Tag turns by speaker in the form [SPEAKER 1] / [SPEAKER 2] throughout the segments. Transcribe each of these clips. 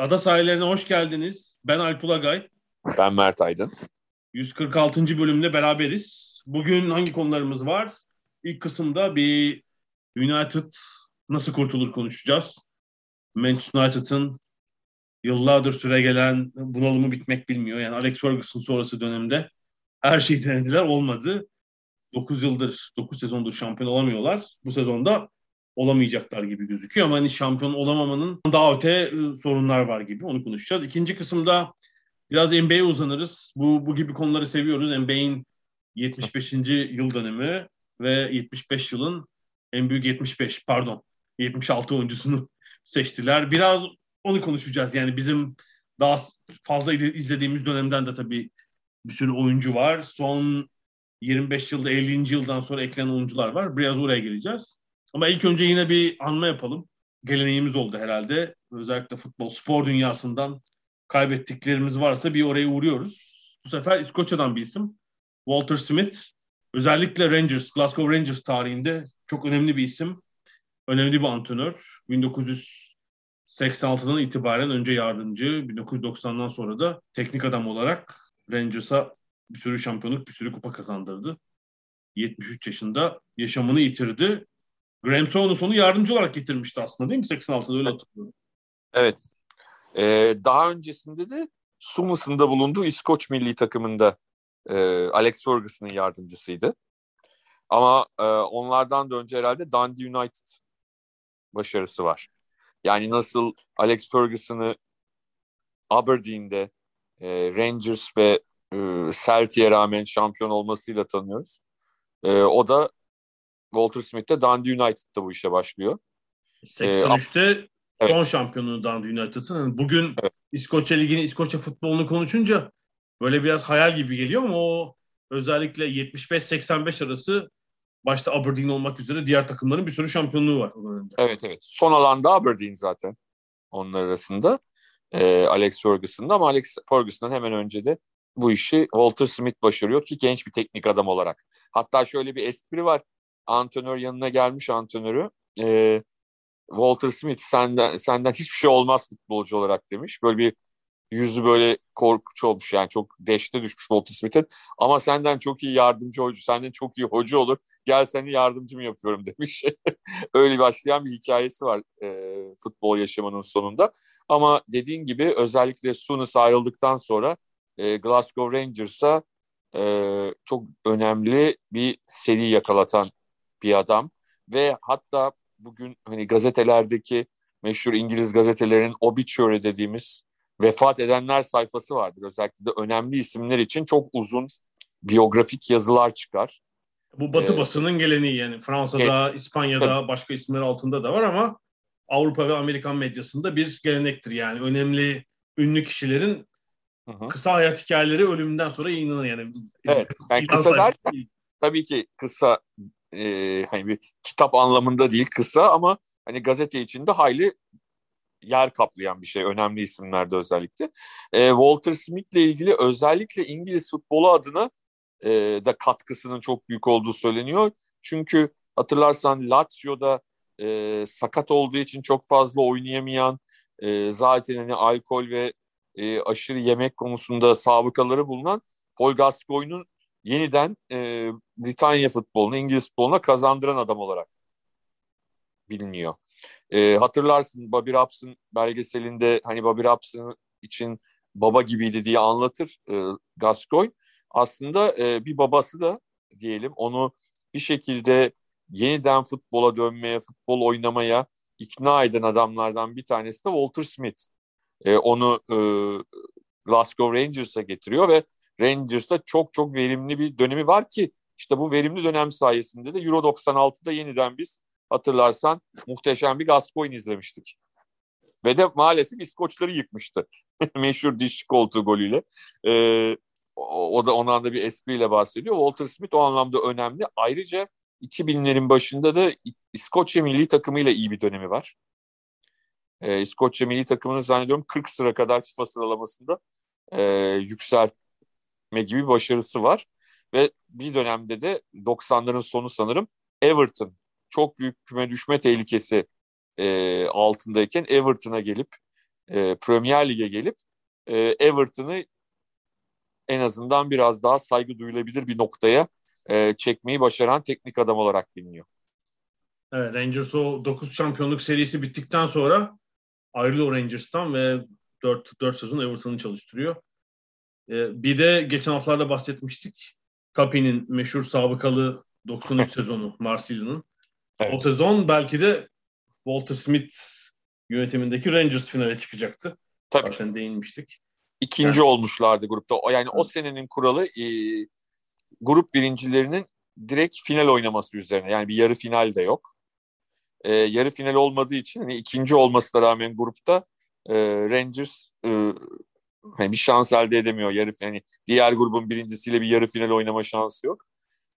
[SPEAKER 1] Ada sahillerine hoş geldiniz. Ben Alp Ulagay.
[SPEAKER 2] Ben Mert Aydın.
[SPEAKER 1] 146. bölümde beraberiz. Bugün hangi konularımız var? İlk kısımda bir United nasıl kurtulur konuşacağız. Manchester United'ın yıllardır süre gelen bunalımı bitmek bilmiyor. Yani Alex Ferguson sonrası dönemde her şeyi denediler olmadı. 9 yıldır, 9 sezondur şampiyon olamıyorlar. Bu sezonda olamayacaklar gibi gözüküyor ama hani şampiyon olamamanın daha öte e, sorunlar var gibi onu konuşacağız. İkinci kısımda biraz NBA'ye uzanırız. Bu, bu gibi konuları seviyoruz. NBA'in 75. yıl dönemi ve 75 yılın en büyük 75 pardon 76 oyuncusunu seçtiler. Biraz onu konuşacağız. Yani bizim daha fazla izlediğimiz dönemden de tabii bir sürü oyuncu var. Son 25 yılda 50. yıldan sonra eklenen oyuncular var. Biraz oraya geleceğiz. Ama ilk önce yine bir anma yapalım. Geleneğimiz oldu herhalde. Özellikle futbol, spor dünyasından kaybettiklerimiz varsa bir oraya uğruyoruz. Bu sefer İskoçya'dan bir isim. Walter Smith. Özellikle Rangers, Glasgow Rangers tarihinde çok önemli bir isim. Önemli bir antrenör. 1986'dan itibaren önce yardımcı, 1990'dan sonra da teknik adam olarak Rangers'a bir sürü şampiyonluk, bir sürü kupa kazandırdı. 73 yaşında yaşamını yitirdi. Graham Souness'u sonu yardımcı olarak getirmişti aslında değil mi? 86'da öyle hatırlıyorum.
[SPEAKER 2] Evet. Ee, daha öncesinde de Sumus'unda bulunduğu İskoç milli takımında e, Alex Ferguson'ın yardımcısıydı. Ama e, onlardan da önce herhalde Dundee United başarısı var. Yani nasıl Alex Ferguson'ı Aberdeen'de e, Rangers ve e, Celtic'e rağmen şampiyon olmasıyla tanıyoruz. E, o da Walter Smith'te Dundee United'da bu işe başlıyor.
[SPEAKER 1] 83'te ee, evet. son şampiyonu Dundee United'ın. Bugün evet. İskoçya Ligi'ni, İskoçya futbolunu konuşunca böyle biraz hayal gibi geliyor ama o özellikle 75-85 arası başta Aberdeen olmak üzere diğer takımların bir sürü şampiyonluğu var.
[SPEAKER 2] Evet evet. Son alanda Aberdeen zaten onlar arasında. Ee, Alex Ferguson'da ama Alex Ferguson'dan hemen önce de bu işi Walter Smith başarıyor ki genç bir teknik adam olarak. Hatta şöyle bir espri var. Antrenör yanına gelmiş antrenörü. E, Walter Smith senden senden hiçbir şey olmaz futbolcu olarak demiş. Böyle bir yüzü böyle korkunç olmuş yani çok deşte düşmüş Walter Smith'in. Ama senden çok iyi yardımcı hoca, senden çok iyi hoca olur. Gel seni yardımcı mı yapıyorum demiş. Öyle başlayan bir hikayesi var e, futbol yaşamının sonunda. Ama dediğin gibi özellikle Sunas ayrıldıktan sonra e, Glasgow Rangers'a e, çok önemli bir seri yakalatan bir adam ve hatta bugün hani gazetelerdeki meşhur İngiliz gazetelerin obituary dediğimiz vefat edenler sayfası vardır. Özellikle de önemli isimler için çok uzun biyografik yazılar çıkar.
[SPEAKER 1] Bu Batı ee, basının geleneği yani Fransa'da, evet, İspanya'da başka isimler altında da var ama Avrupa ve Amerikan medyasında bir gelenektir yani. Önemli ünlü kişilerin hı. kısa hayat hikayeleri ölümünden sonra yayınlanır yani.
[SPEAKER 2] Evet. Yani kısa derken tabii ki kısa e, hani bir kitap anlamında değil kısa ama hani gazete içinde hayli yer kaplayan bir şey. Önemli isimlerde özellikle. E, Walter Smith'le ilgili özellikle İngiliz futbolu adına e, da katkısının çok büyük olduğu söyleniyor. Çünkü hatırlarsan Lazio'da e, sakat olduğu için çok fazla oynayamayan e, zaten hani alkol ve e, aşırı yemek konusunda sabıkaları bulunan Paul Gascoigne'un yeniden e, Britanya futbolunu, İngiliz futboluna kazandıran adam olarak biliniyor. E, hatırlarsın Bobby Robson belgeselinde hani Bobby Robson için baba gibiydi diye anlatır e, Gascoigne. Aslında e, bir babası da diyelim onu bir şekilde yeniden futbola dönmeye, futbol oynamaya ikna eden adamlardan bir tanesi de Walter Smith. E, onu e, Glasgow Rangers'a getiriyor ve Rangers'ta çok çok verimli bir dönemi var ki İşte bu verimli dönem sayesinde de Euro 96'da yeniden biz hatırlarsan muhteşem bir Gascoigne izlemiştik. Ve de maalesef İskoçları yıkmıştı. Meşhur diş koltuğu golüyle. Ee, o, da ondan da bir espriyle bahsediyor. Walter Smith o anlamda önemli. Ayrıca 2000'lerin başında da İskoçya milli takımıyla iyi bir dönemi var. Ee, İskoçya milli takımının zannediyorum 40 sıra kadar FIFA sıralamasında e, yükselme gibi başarısı var. Ve bir dönemde de 90'ların sonu sanırım Everton çok büyük küme düşme tehlikesi e, altındayken Everton'a gelip e, Premier Lig'e gelip e, Everton'ı en azından biraz daha saygı duyulabilir bir noktaya e, çekmeyi başaran teknik adam olarak biliniyor.
[SPEAKER 1] Evet, Rangers o 9 şampiyonluk serisi bittikten sonra ayrılıyor Rangers'tan ve 4, 4 sezon Everton'ı çalıştırıyor. Ee, bir de geçen haftalarda bahsetmiştik. Tapi'nin meşhur sabıkalı 93 sezonu Marsilya'nın. Evet. O sezon belki de Walter Smith yönetimindeki Rangers finale çıkacaktı. Tabii. Zaten değinmiştik.
[SPEAKER 2] İkinci yani. olmuşlardı grupta. Yani evet. o senenin kuralı e, grup birincilerinin direkt final oynaması üzerine. Yani bir yarı final de yok. E, yarı final olmadığı için hani ikinci olmasına rağmen grupta e, Rangers e, hani bir şans elde edemiyor. Yarı yani diğer grubun birincisiyle bir yarı final oynama şansı yok.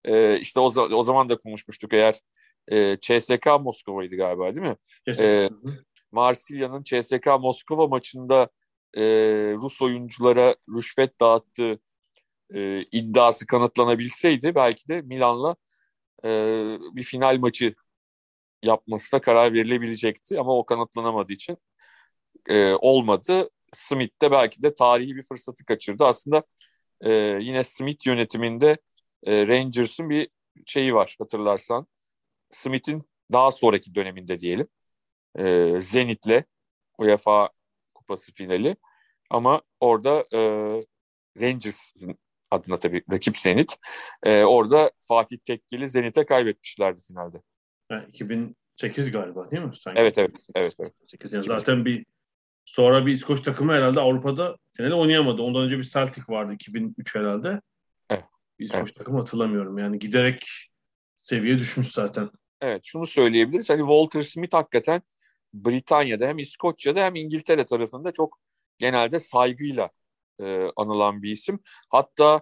[SPEAKER 2] E, işte o, o zaman da konuşmuştuk eğer e, CSK Moskova'ydı galiba değil mi? E, Marsilya'nın CSK Moskova maçında e, Rus oyunculara rüşvet dağıttığı e, iddiası kanıtlanabilseydi belki de Milan'la e, bir final maçı yapmasına karar verilebilecekti ama o kanıtlanamadığı için e, olmadı. Smith de belki de tarihi bir fırsatı kaçırdı. Aslında e, yine Smith yönetiminde e, Rangers'ın bir şeyi var hatırlarsan. Smith'in daha sonraki döneminde diyelim. E, Zenit'le UEFA kupası finali. Ama orada e, Rangers adına tabii rakip Zenit. E, orada Fatih Tekkeli Zenit'e kaybetmişlerdi finalde.
[SPEAKER 1] Ha, 2008 galiba değil mi?
[SPEAKER 2] Sanki evet evet. 2008, evet, evet.
[SPEAKER 1] 8 yani zaten bir sonra bir İskoç takımı herhalde Avrupa'da finali oynayamadı. Ondan önce bir Celtic vardı 2003 herhalde. Evet. Bir İskoç evet. takımı hatırlamıyorum. Yani giderek seviye düşmüş zaten.
[SPEAKER 2] Evet şunu söyleyebiliriz. Hani Walter Smith hakikaten Britanya'da hem İskoçya'da hem İngiltere tarafında çok genelde saygıyla e, anılan bir isim. Hatta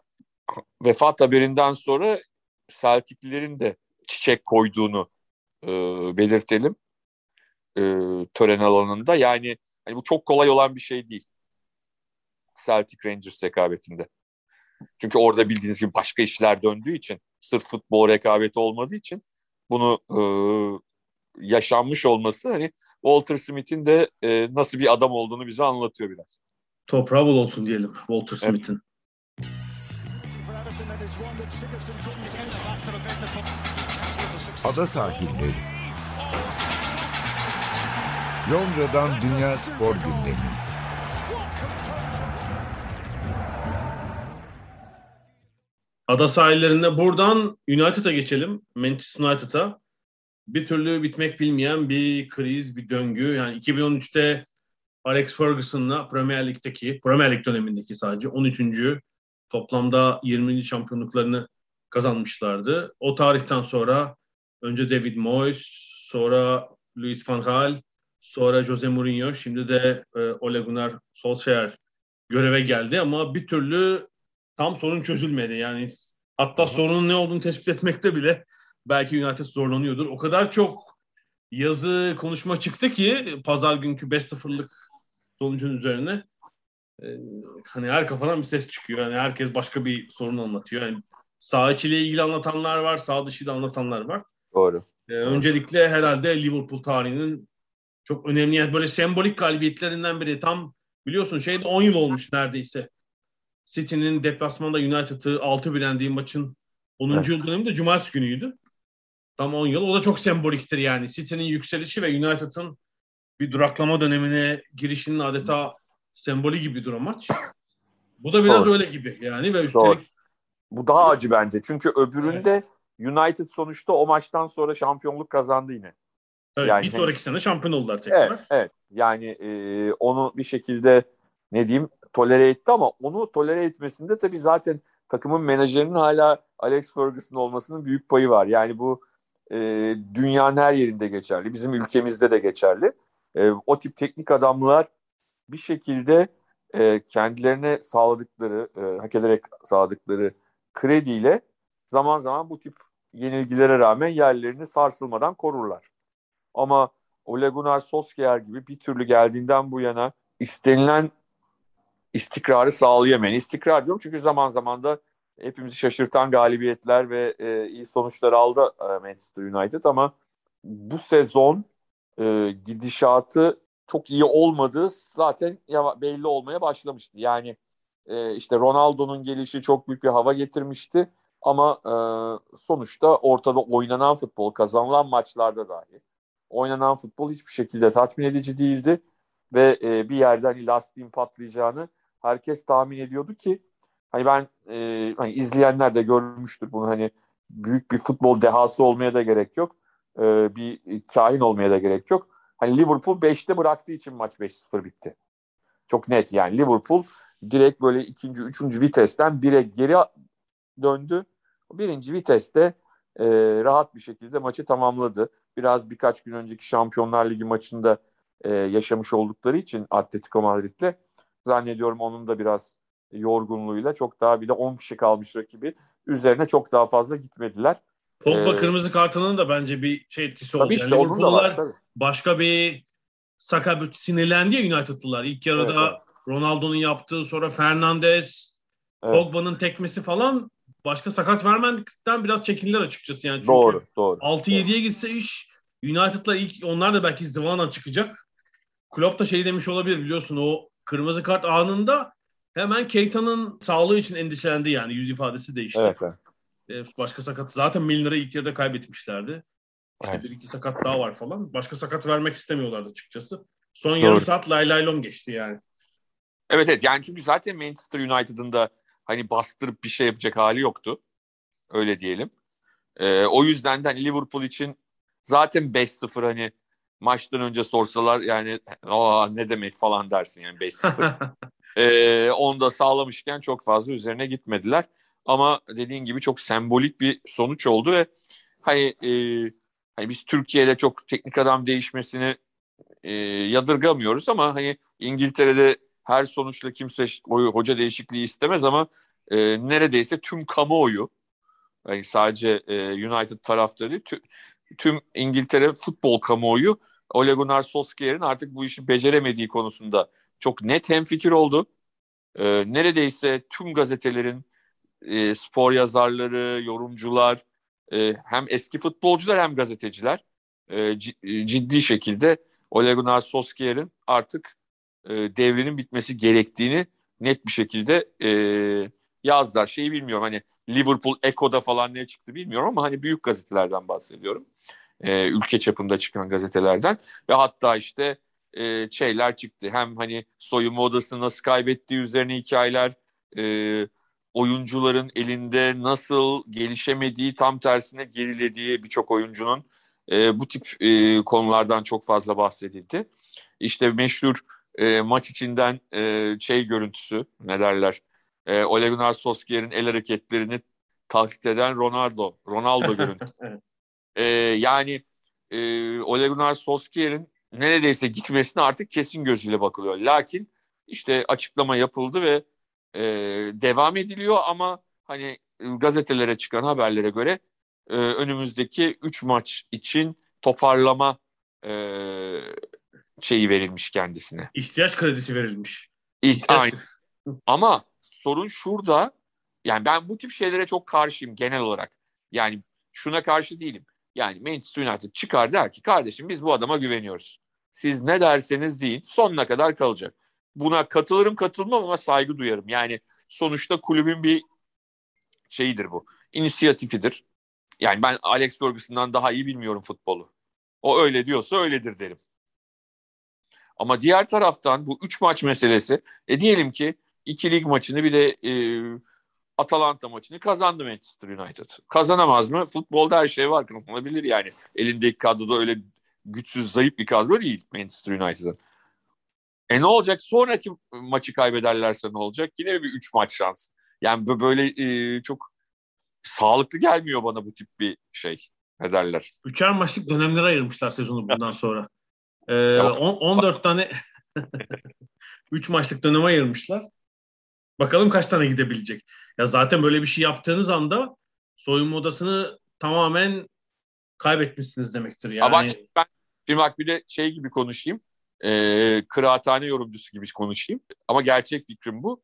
[SPEAKER 2] vefat haberinden sonra Celtic'lilerin de çiçek koyduğunu e, belirtelim e, tören alanında. Yani hani bu çok kolay olan bir şey değil. Celtic Rangers rekabetinde. Çünkü orada bildiğiniz gibi başka işler döndüğü için sırf futbol rekabeti olmadığı için bunu e, yaşanmış olması hani Walter Smith'in de e, nasıl bir adam olduğunu bize anlatıyor biraz.
[SPEAKER 1] Toprağı bol olsun diyelim Walter Smith'in.
[SPEAKER 3] Ada sahilleri. Londra'dan Dünya Spor Gündemi.
[SPEAKER 1] Ada sahillerinde buradan United'a geçelim. Manchester United'a. Bir türlü bitmek bilmeyen bir kriz, bir döngü. Yani 2013'te Alex Ferguson'la Premier Lig'deki, Premier Lig dönemindeki sadece 13. toplamda 20. şampiyonluklarını kazanmışlardı. O tarihten sonra önce David Moyes, sonra Luis van Gaal, sonra Jose Mourinho, şimdi de e, Ole Gunnar Solskjaer göreve geldi ama bir türlü tam sorun çözülmedi. Yani hatta sorunun ne olduğunu tespit etmekte bile belki United zorlanıyordur. O kadar çok yazı konuşma çıktı ki pazar günkü 5-0'lık sonucun üzerine e, hani her kafadan bir ses çıkıyor. Yani herkes başka bir sorun anlatıyor. Yani sağ içiyle ilgili anlatanlar var, sağ dışıyla anlatanlar var.
[SPEAKER 2] Doğru.
[SPEAKER 1] E, öncelikle herhalde Liverpool tarihinin çok önemli yani böyle sembolik galibiyetlerinden biri. Tam biliyorsun şeyde 10 yıl olmuş neredeyse. City'nin deplasmanda United'ı 6 bilendiği maçın 10. Evet. yıl dönemi de cumartesi günüydü. Tam 10 yıl. O da çok semboliktir yani. City'nin yükselişi ve United'ın bir duraklama dönemine girişinin adeta sembolü gibi bir maç. Bu da biraz Doğru. öyle gibi yani ve üstelik Doğru.
[SPEAKER 2] Bu daha acı bence. Çünkü öbüründe evet. United sonuçta o maçtan sonra şampiyonluk kazandı yine.
[SPEAKER 1] Evet, yani, bir sonraki sene şampiyon oldular tekrar.
[SPEAKER 2] Evet, evet. Yani e, onu bir şekilde ne diyeyim tolere etti ama onu tolere etmesinde tabii zaten takımın menajerinin hala Alex Ferguson olmasının büyük payı var. Yani bu e, dünyanın her yerinde geçerli. Bizim ülkemizde de geçerli. E, o tip teknik adamlar bir şekilde e, kendilerine sağladıkları, e, hak ederek sağladıkları krediyle zaman zaman bu tip yenilgilere rağmen yerlerini sarsılmadan korurlar. Ama Ole Gunnar Solskjaer gibi bir türlü geldiğinden bu yana istenilen istikrarı sağlayamayan. İstikrar diyorum çünkü zaman zaman da hepimizi şaşırtan galibiyetler ve e, iyi sonuçlar aldı e, Manchester United ama bu sezon e, gidişatı çok iyi olmadığı zaten belli olmaya başlamıştı. Yani e, işte Ronaldo'nun gelişi çok büyük bir hava getirmişti ama e, sonuçta ortada oynanan futbol, kazanılan maçlarda dahi oynanan futbol hiçbir şekilde tatmin edici değildi ve e, bir yerden hani lastiğin patlayacağını herkes tahmin ediyordu ki hani ben e, hani izleyenler de görmüştür bunu hani büyük bir futbol dehası olmaya da gerek yok. E, bir kahin olmaya da gerek yok. Hani Liverpool 5'te bıraktığı için maç 5-0 bitti. Çok net yani Liverpool direkt böyle ikinci, üçüncü vitesten bire geri döndü. Birinci viteste e, rahat bir şekilde maçı tamamladı. Biraz birkaç gün önceki Şampiyonlar Ligi maçında e, yaşamış oldukları için Atletico Madrid'le zannediyorum onun da biraz yorgunluğuyla çok daha bir de 10 kişi kalmış rakibi üzerine çok daha fazla gitmediler.
[SPEAKER 1] Pogba ee, kırmızı kartının da bence bir şey etkisi oldu.
[SPEAKER 2] Tabii işte yani onun da var. Tabii.
[SPEAKER 1] Başka bir sakat sinirlendi ya United'lılar. İlk yarıda evet, evet. Ronaldo'nun yaptığı sonra Fernandes, evet. Pogba'nın tekmesi falan başka sakat vermendikten biraz çekindiler açıkçası yani. Çünkü
[SPEAKER 2] doğru, doğru.
[SPEAKER 1] 6-7'ye gitse iş United'la ilk onlar da belki zıvana çıkacak. Klopp da şey demiş olabilir biliyorsun o kırmızı kart anında hemen Keita'nın sağlığı için endişelendi yani yüz ifadesi değişti.
[SPEAKER 2] Evet, evet.
[SPEAKER 1] Ee, başka sakat zaten Milner'ı ilk yarıda kaybetmişlerdi. İşte evet. bir iki sakat daha var falan. Başka sakat vermek istemiyorlardı açıkçası. Son Doğru. yarım saat lay lay lom geçti yani.
[SPEAKER 2] Evet evet yani çünkü zaten Manchester United'ın da hani bastırıp bir şey yapacak hali yoktu. Öyle diyelim. Ee, o yüzden de hani Liverpool için zaten 5-0 hani maçtan önce sorsalar yani Aa, ne demek falan dersin yani 5-0. ee, onu da sağlamışken çok fazla üzerine gitmediler. Ama dediğin gibi çok sembolik bir sonuç oldu ve hani, e, hani biz Türkiye'de çok teknik adam değişmesini e, yadırgamıyoruz ama hani İngiltere'de her sonuçla kimse hoca değişikliği istemez ama e, neredeyse tüm kamuoyu yani sadece e, United taraftarı değil, tüm, tüm İngiltere futbol kamuoyu Ole Gunnar Solskjaer'in artık bu işi beceremediği konusunda çok net hemfikir oldu. E, neredeyse tüm gazetelerin e, spor yazarları, yorumcular, e, hem eski futbolcular hem gazeteciler e, e ciddi şekilde Ole Gunnar Solskjaer'in artık e, devrinin bitmesi gerektiğini net bir şekilde e, yazdılar. Şeyi bilmiyorum hani Liverpool Echo'da falan ne çıktı bilmiyorum ama hani büyük gazetelerden bahsediyorum. E, ülke çapında çıkan gazetelerden ve hatta işte e, şeyler çıktı. Hem hani soyunma odasını nasıl kaybettiği üzerine hikayeler, e, oyuncuların elinde nasıl gelişemediği, tam tersine gerilediği birçok oyuncunun e, bu tip e, konulardan çok fazla bahsedildi. İşte meşhur e, maç içinden e, şey görüntüsü, ne derler, e, Ole Gunnar Solskjaer'in el hareketlerini taklit eden Ronaldo, Ronaldo görüntüsü. e, yani e, Ole Gunnar Solskjaer'in neredeyse gitmesine artık kesin gözüyle bakılıyor. Lakin işte açıklama yapıldı ve e, devam ediliyor ama hani gazetelere çıkan haberlere göre e, önümüzdeki 3 maç için toparlama e, şeyi verilmiş kendisine.
[SPEAKER 1] İhtiyaç kredisi verilmiş.
[SPEAKER 2] İhtiyaç. ama sorun şurada yani ben bu tip şeylere çok karşıyım genel olarak. Yani şuna karşı değilim. Yani Manchester United çıkar der ki kardeşim biz bu adama güveniyoruz. Siz ne derseniz deyin sonuna kadar kalacak. Buna katılırım katılmam ama saygı duyarım. Yani sonuçta kulübün bir şeyidir bu. İnisiyatifidir. Yani ben Alex Ferguson'dan daha iyi bilmiyorum futbolu. O öyle diyorsa öyledir derim. Ama diğer taraftan bu üç maç meselesi e diyelim ki iki lig maçını bir de e, Atalanta maçını kazandı Manchester United. Kazanamaz mı? Futbolda her şey var. Olabilir yani. Elindeki kadroda öyle güçsüz, zayıf bir kadro değil Manchester United'ın. E ne olacak? Sonraki maçı kaybederlerse ne olacak? Yine bir üç maç şans. Yani böyle e, çok sağlıklı gelmiyor bana bu tip bir şey. Ne derler?
[SPEAKER 1] Üçer maçlık dönemlere ayırmışlar sezonu bundan sonra. Ee, on, 14 tane 3 maçlık döneme ayırmışlar. Bakalım kaç tane gidebilecek. Ya zaten böyle bir şey yaptığınız anda soyunma odasını tamamen kaybetmişsiniz demektir. Yani...
[SPEAKER 2] Ama ben şimdi bak bir de şey gibi konuşayım. E, kıraathane yorumcusu gibi konuşayım. Ama gerçek fikrim bu.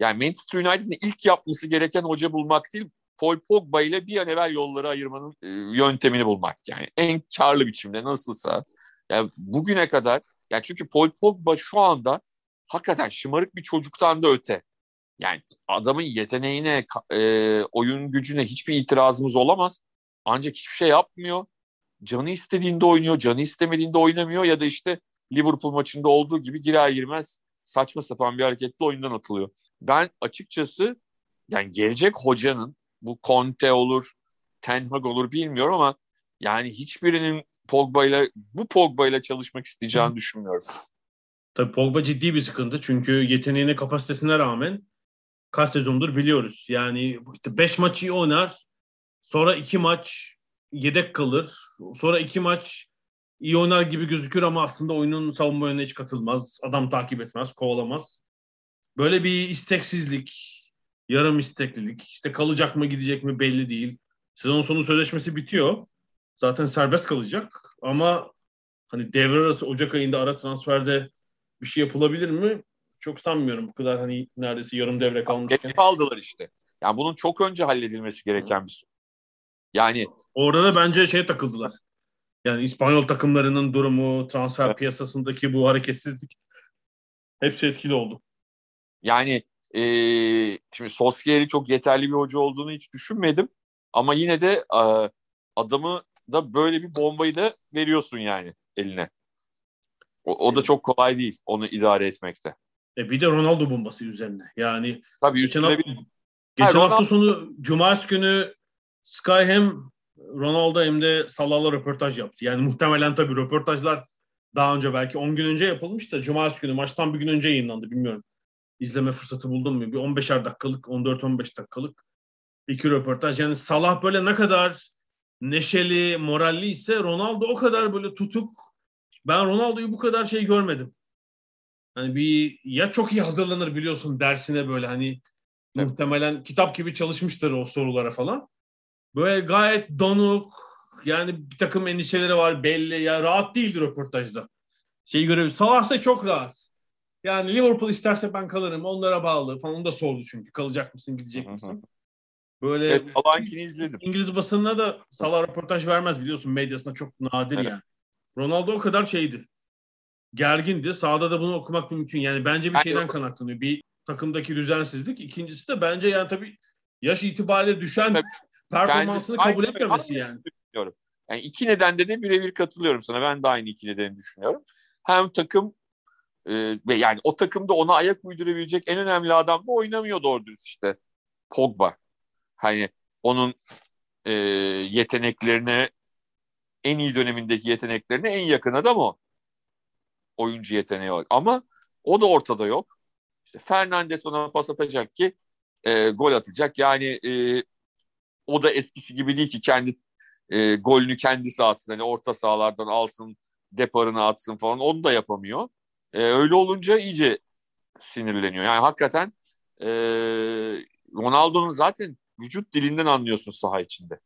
[SPEAKER 2] Yani Manchester United'ın ilk yapması gereken hoca bulmak değil, Paul Pogba ile bir an evvel yolları ayırmanın e, yöntemini bulmak. Yani en karlı biçimde nasılsa. Yani bugüne kadar, yani çünkü Paul Pogba şu anda hakikaten şımarık bir çocuktan da öte. Yani adamın yeteneğine, e, oyun gücüne hiçbir itirazımız olamaz. Ancak hiçbir şey yapmıyor. Canı istediğinde oynuyor, canı istemediğinde oynamıyor ya da işte Liverpool maçında olduğu gibi girer girmez saçma sapan bir hareketle oyundan atılıyor. Ben açıkçası yani gelecek hocanın bu Conte olur, Ten Hag olur bilmiyorum ama yani hiçbirinin Pogba ile bu Pogba ile çalışmak isteyeceğini düşünmüyorum.
[SPEAKER 1] Tabii Pogba ciddi bir sıkıntı çünkü yeteneğine kapasitesine rağmen kaç sezondur biliyoruz. Yani işte 5 maç iyi oynar. Sonra 2 maç yedek kalır. Sonra 2 maç iyi oynar gibi gözükür ama aslında oyunun savunma yönüne hiç katılmaz. Adam takip etmez, kovalamaz. Böyle bir isteksizlik, yarım isteklilik, işte kalacak mı gidecek mi belli değil. Sezon sonu sözleşmesi bitiyor. Zaten serbest kalacak ama hani devre arası Ocak ayında ara transferde bir şey yapılabilir mi? çok sanmıyorum bu kadar hani neredeyse yarım devre kalmışken.
[SPEAKER 2] Geç kaldılar işte. Yani bunun çok önce halledilmesi gereken bir sorun. Yani
[SPEAKER 1] orada da bence şey takıldılar. Yani İspanyol takımlarının durumu, transfer evet. piyasasındaki bu hareketsizlik hepsi etkili oldu.
[SPEAKER 2] Yani e, şimdi Solskjaer'i çok yeterli bir hoca olduğunu hiç düşünmedim. Ama yine de e, adamı da böyle bir bombayı da veriyorsun yani eline. O, o da çok kolay değil onu idare etmekte.
[SPEAKER 1] E bir de Ronaldo bombası üzerine. Yani
[SPEAKER 2] Tabii geçen, hafta, bir...
[SPEAKER 1] geçen Hayır, hafta sonu Cumartesi günü Sky hem Ronaldo hem de Salah'la röportaj yaptı. Yani muhtemelen tabii röportajlar daha önce belki 10 gün önce yapılmış da Cumartesi günü maçtan bir gün önce yayınlandı bilmiyorum. İzleme fırsatı buldum mu? Bir 15'er dakikalık, 14-15 dakikalık iki röportaj. Yani Salah böyle ne kadar neşeli, moralli ise Ronaldo o kadar böyle tutuk. Ben Ronaldo'yu bu kadar şey görmedim. Hani bir ya çok iyi hazırlanır biliyorsun dersine böyle hani evet. muhtemelen kitap gibi çalışmıştır o sorulara falan. Böyle gayet donuk yani bir takım endişeleri var belli ya rahat değildir röportajda. Şey görev Salah'sa çok rahat. Yani Liverpool isterse ben kalırım onlara bağlı falan onu da sordu çünkü kalacak mısın gidecek misin? Böyle
[SPEAKER 2] evet, Salah'ınkini izledim.
[SPEAKER 1] İngiliz basınına da Salah röportaj vermez biliyorsun medyasında çok nadir evet. yani. Ronaldo o kadar şeydi gergindi. Sahada da bunu okumak mümkün. Yani bence bir şeyden kaynaklanıyor. Bir takımdaki düzensizlik. İkincisi de bence yani tabii yaş itibariyle düşen tabii, performansını kabul etmemesi yani.
[SPEAKER 2] Düşünüyorum. Yani iki nedende de birebir katılıyorum sana. Ben de aynı iki nedeni düşünüyorum. Hem takım e, ve yani o takımda ona ayak uydurabilecek en önemli adam da oynamıyor doğru düz işte. Pogba. Hani onun e, yeteneklerine en iyi dönemindeki yeteneklerine en yakın adam o oyuncu yeteneği olarak. Ama o da ortada yok. İşte Fernandes ona pas atacak ki e, gol atacak. Yani e, o da eskisi gibi değil ki kendi e, golünü kendisi atsın. Hani orta sahalardan alsın, deparını atsın falan. Onu da yapamıyor. E, öyle olunca iyice sinirleniyor. Yani hakikaten e, Ronaldo'nun zaten vücut dilinden anlıyorsun saha içinde.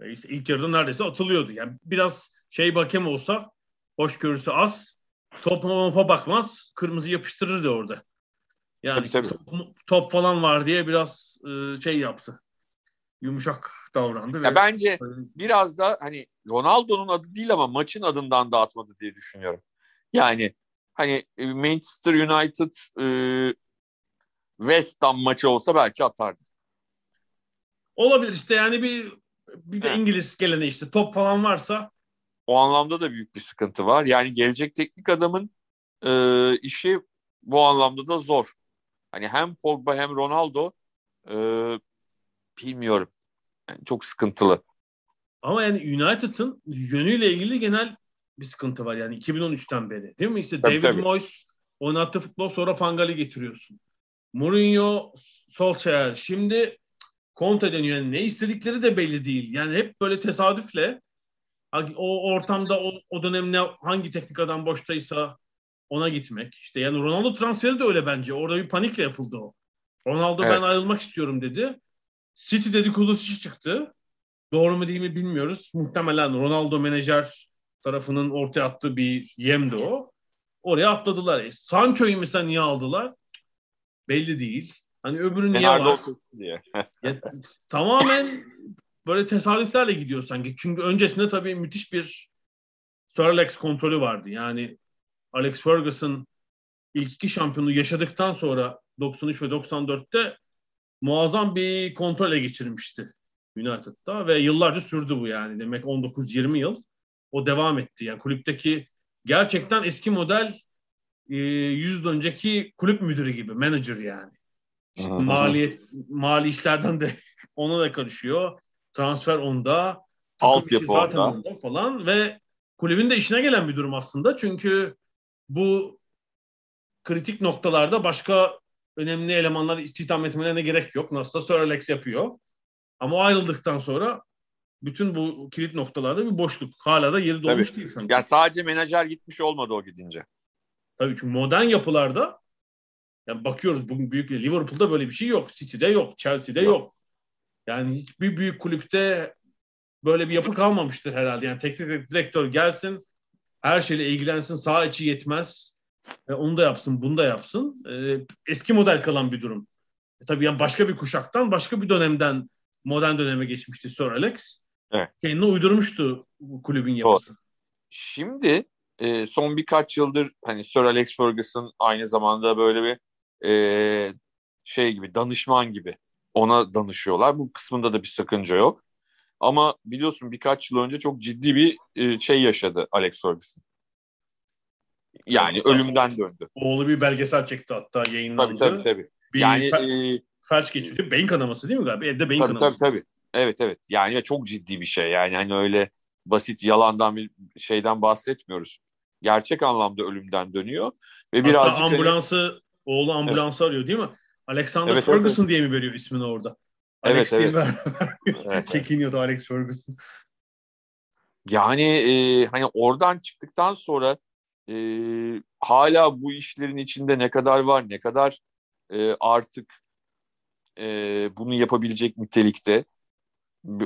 [SPEAKER 1] E işte ilk yarıda neredeyse atılıyordu. Yani biraz şey bakem olsa hoşgörüsü az. Topa mopa bakmaz. Kırmızı yapıştırırdı orada. Yani tabii, tabii. Top, top falan var diye biraz e, şey yaptı. Yumuşak davrandı.
[SPEAKER 2] Ya ve bence biraz da hani Ronaldo'nun adı değil ama maçın adından dağıtmadı diye düşünüyorum. Yani hani e, Manchester United e, West Ham maçı olsa belki atardı.
[SPEAKER 1] Olabilir işte yani bir bir de İngiliz gelene işte top falan varsa
[SPEAKER 2] o anlamda da büyük bir sıkıntı var. Yani gelecek teknik adamın e, işi bu anlamda da zor. Hani hem Pogba hem Ronaldo e, bilmiyorum. Yani çok sıkıntılı.
[SPEAKER 1] Ama yani United'ın yönüyle ilgili genel bir sıkıntı var. Yani 2013'ten beri değil mi? İşte tabii, David tabii. Moyes oynattığı futbol sonra Fangal'i getiriyorsun. Mourinho, Solskjaer. Şimdi Conte deniyor. Yani ne istedikleri de belli değil. Yani hep böyle tesadüfle o ortamda o, o dönemde hangi teknik adam boştaysa ona gitmek. İşte yani Ronaldo transferi de öyle bence. Orada bir panikle yapıldı o. Ronaldo evet. ben ayrılmak istiyorum dedi. City dedikodusu çıktı. Doğru mu değil mi bilmiyoruz. Muhtemelen Ronaldo menajer tarafının ortaya attığı bir yemdi o. Oraya atladılar. E, Sancho'yu mesela niye aldılar? Belli değil. Hani öbürü niye var? diye. ya, tamamen böyle tesadüflerle gidiyor sanki. Çünkü öncesinde tabii müthiş bir Sir Alex kontrolü vardı. Yani Alex Ferguson ilk iki şampiyonu yaşadıktan sonra 93 ve 94'te muazzam bir kontrole geçirmişti United'da ve yıllarca sürdü bu yani. Demek 19-20 yıl o devam etti. Yani kulüpteki gerçekten eski model e, 100 önceki kulüp müdürü gibi, manager yani. maliyet mali işlerden de ona da karışıyor. Transfer onda,
[SPEAKER 2] altyapı onda. onda
[SPEAKER 1] falan ve kulübün de işine gelen bir durum aslında. Çünkü bu kritik noktalarda başka önemli elemanlar istihdam etmelerine gerek yok. Nasıl da Sir Alex yapıyor. Ama o ayrıldıktan sonra bütün bu kilit noktalarda bir boşluk. Hala da yeri dolmuş Tabii. değil
[SPEAKER 2] sanki. Ya sadece menajer gitmiş olmadı o gidince.
[SPEAKER 1] Tabii çünkü modern yapılarda yani bakıyoruz bugün büyük Liverpool'da böyle bir şey yok. City'de yok. Chelsea'de yok. yok. Yani hiçbir büyük kulüpte böyle bir yapı kalmamıştır herhalde. Yani teknik direktör gelsin her şeyle ilgilensin sağ içi yetmez. E, onu da yapsın bunu da yapsın. E, eski model kalan bir durum. E, tabii yani başka bir kuşaktan başka bir dönemden modern döneme geçmişti Sir Alex. Evet. Kendine uydurmuştu kulübün yapısı.
[SPEAKER 2] Şimdi e, son birkaç yıldır hani Sir Alex Ferguson aynı zamanda böyle bir e, şey gibi danışman gibi ona danışıyorlar. Bu kısmında da bir sakınca yok. Ama biliyorsun birkaç yıl önce çok ciddi bir e, şey yaşadı Alex Ferguson. Yani ölümden döndü.
[SPEAKER 1] Oğlu bir belgesel çekti hatta yayınlandı.
[SPEAKER 2] Tabii tabii tabii. Bir yani
[SPEAKER 1] fe- e, felç geçiriyor. Beyin kanaması değil mi galiba? Evde beyin
[SPEAKER 2] tabii,
[SPEAKER 1] kanaması.
[SPEAKER 2] Tabii tabii. Evet evet. Yani çok ciddi bir şey. Yani hani öyle basit yalandan bir şeyden bahsetmiyoruz. Gerçek anlamda ölümden dönüyor ve
[SPEAKER 1] birazcık hani ambulansı hani... oğlu ambulansı evet. arıyor değil mi? Alexander evet, Ferguson evet. diye mi veriyor ismini orada? Alex evet, evet. evet, Çekiniyordu Alex Ferguson.
[SPEAKER 2] Yani e, hani oradan çıktıktan sonra e, hala bu işlerin içinde ne kadar var, ne kadar e, artık e, bunu yapabilecek nitelikte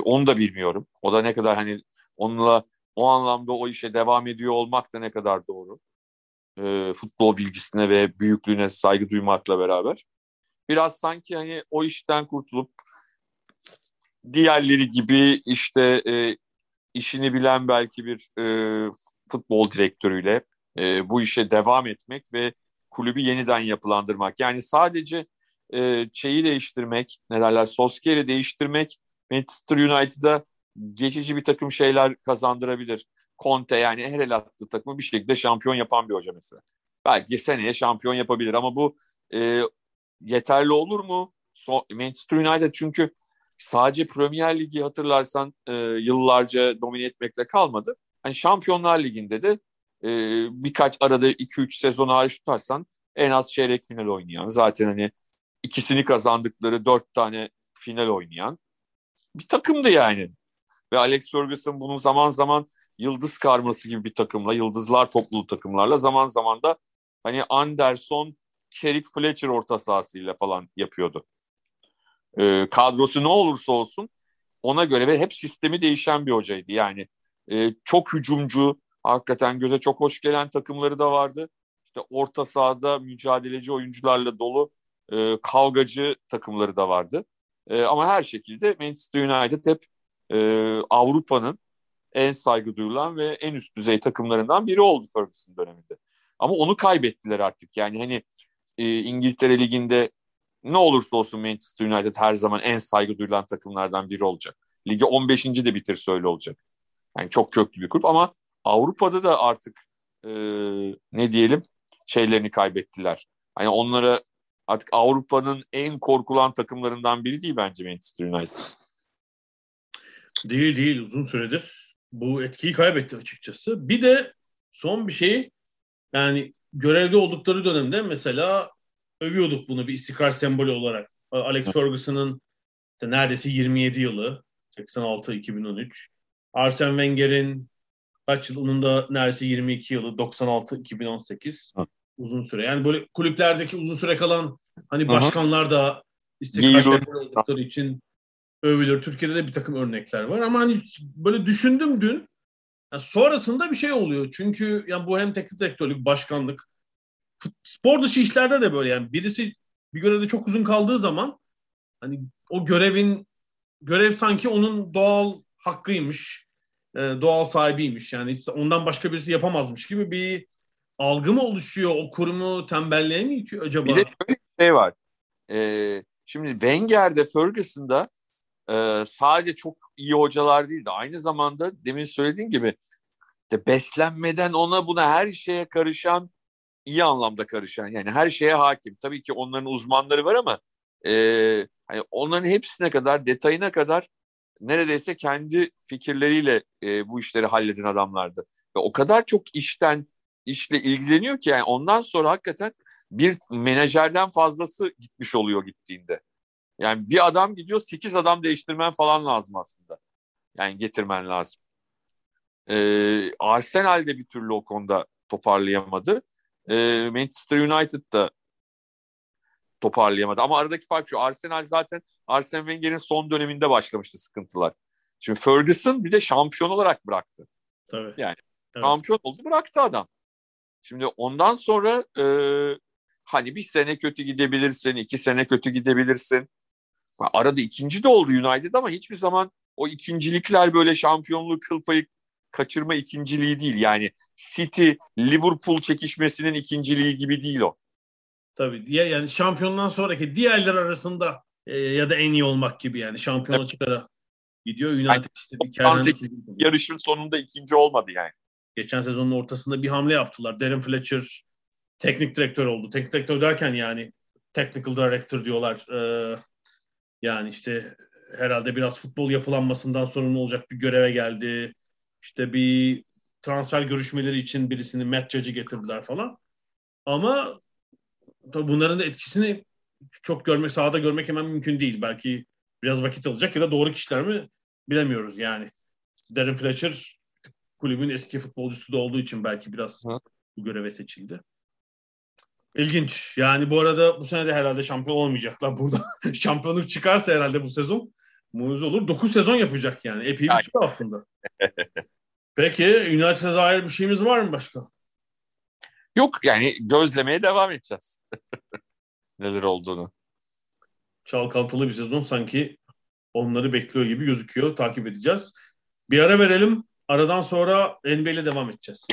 [SPEAKER 2] onu da bilmiyorum. O da ne kadar hani onunla o anlamda o işe devam ediyor olmak da ne kadar doğru. E, futbol bilgisine ve büyüklüğüne saygı duymakla beraber. Biraz sanki hani o işten kurtulup diğerleri gibi işte e, işini bilen belki bir e, futbol direktörüyle e, bu işe devam etmek ve kulübü yeniden yapılandırmak. Yani sadece e, şeyi değiştirmek, ne derler, Solskjaer'i değiştirmek Manchester United'a geçici bir takım şeyler kazandırabilir. Conte yani her el attığı takımı bir şekilde şampiyon yapan bir hoca mesela. Belki seneye şampiyon yapabilir ama bu e, yeterli olur mu? So, Manchester United çünkü sadece Premier Ligi hatırlarsan e, yıllarca domine etmekle kalmadı. Hani Şampiyonlar Ligi'nde de e, birkaç arada 2-3 sezon hariç tutarsan en az çeyrek final oynayan zaten hani ikisini kazandıkları dört tane final oynayan bir takımdı yani. Ve Alex Ferguson bunun zaman zaman yıldız karması gibi bir takımla, yıldızlar topluluğu takımlarla zaman zaman da hani Anderson, Kerik Fletcher orta sahasıyla falan yapıyordu. Ee, kadrosu ne olursa olsun ona göre ve hep sistemi değişen bir hocaydı. Yani e, çok hücumcu, hakikaten göze çok hoş gelen takımları da vardı. İşte orta sahada mücadeleci oyuncularla dolu e, kavgacı takımları da vardı. E, ama her şekilde Manchester United hep e, Avrupa'nın en saygı duyulan ve en üst düzey takımlarından biri oldu Ferguson döneminde. Ama onu kaybettiler artık. Yani hani e, İngiltere Ligi'nde ne olursa olsun Manchester United her zaman en saygı duyulan takımlardan biri olacak. Ligi 15. de bitirse öyle olacak. Yani çok köklü bir kulüp ama Avrupa'da da artık e, ne diyelim şeylerini kaybettiler. Hani onlara artık Avrupa'nın en korkulan takımlarından biri değil bence Manchester United.
[SPEAKER 1] Değil değil uzun süredir bu etkiyi kaybetti açıkçası. Bir de son bir şey yani görevde oldukları dönemde mesela övüyorduk bunu bir istikrar sembolü olarak. Alex Ferguson'ın işte neredeyse 27 yılı 86-2013. Arsene Wenger'in kaç yıl? Onun da neredeyse 22 yılı 96-2018. Uzun süre. Yani böyle kulüplerdeki uzun süre kalan hani başkanlar da istikrar sembolü oldukları için övülür. Türkiye'de de bir takım örnekler var ama hani böyle düşündüm dün. Yani sonrasında bir şey oluyor. Çünkü yani bu hem teknik direktörlük, başkanlık, spor dışı işlerde de böyle yani birisi bir görevde çok uzun kaldığı zaman hani o görevin görev sanki onun doğal hakkıymış, e, doğal sahibiymiş. Yani ondan başka birisi yapamazmış gibi bir algı mı oluşuyor? O kurumu tembelliğe mi itiyor acaba?
[SPEAKER 2] Bir de şöyle bir şey var. Ee, şimdi Wenger'de, Ferguson'da e, sadece çok iyi hocalar değildi. Aynı zamanda demin söylediğin gibi de beslenmeden ona buna her şeye karışan iyi anlamda karışan yani her şeye hakim. Tabii ki onların uzmanları var ama e, hani onların hepsine kadar detayına kadar neredeyse kendi fikirleriyle e, bu işleri halleden adamlardı. Ve o kadar çok işten işle ilgileniyor ki yani ondan sonra hakikaten bir menajerden fazlası gitmiş oluyor gittiğinde. Yani bir adam gidiyor sekiz adam değiştirmen falan lazım aslında. Yani getirmen lazım. Ee, Arsenal de bir türlü o konuda toparlayamadı. Ee, Manchester United da toparlayamadı. Ama aradaki fark şu. Arsenal zaten Arsene Wenger'in son döneminde başlamıştı sıkıntılar. Şimdi Ferguson bir de şampiyon olarak bıraktı.
[SPEAKER 1] Tabii.
[SPEAKER 2] Yani evet. şampiyon oldu bıraktı adam. Şimdi ondan sonra e, hani bir sene kötü gidebilirsin, iki sene kötü gidebilirsin. Arada ikinci de oldu United ama hiçbir zaman o ikincilikler böyle şampiyonluğu kıl payı kaçırma ikinciliği değil. Yani City, Liverpool çekişmesinin ikinciliği gibi değil o.
[SPEAKER 1] Tabii diye yani şampiyondan sonraki diğerler arasında e, ya da en iyi olmak gibi yani şampiyon evet. açıklara gidiyor. United yani, işte bir
[SPEAKER 2] kere yarışın sonunda ikinci olmadı yani.
[SPEAKER 1] Geçen sezonun ortasında bir hamle yaptılar. Darren Fletcher teknik direktör oldu. Teknik direktör derken yani technical director diyorlar. Ee, yani işte herhalde biraz futbol yapılanmasından sorumlu olacak bir göreve geldi. İşte bir transfer görüşmeleri için birisini Matt getirdiler falan. Ama tabii bunların da etkisini çok görmek, sahada görmek hemen mümkün değil. Belki biraz vakit alacak ya da doğru kişiler mi bilemiyoruz yani. Darren Fletcher kulübün eski futbolcusu da olduğu için belki biraz Hı. bu göreve seçildi. İlginç. Yani bu arada bu sene de herhalde şampiyon olmayacaklar burada. Şampiyonluk çıkarsa herhalde bu sezon mucize olur. 9 sezon yapacak yani. Epey bir süre aslında. Peki United'a dair bir şeyimiz var mı başka?
[SPEAKER 2] Yok yani gözlemeye devam edeceğiz. Neler olduğunu.
[SPEAKER 1] Çalkantılı bir sezon sanki onları bekliyor gibi gözüküyor. Takip edeceğiz. Bir ara verelim. Aradan sonra NBA ile devam edeceğiz.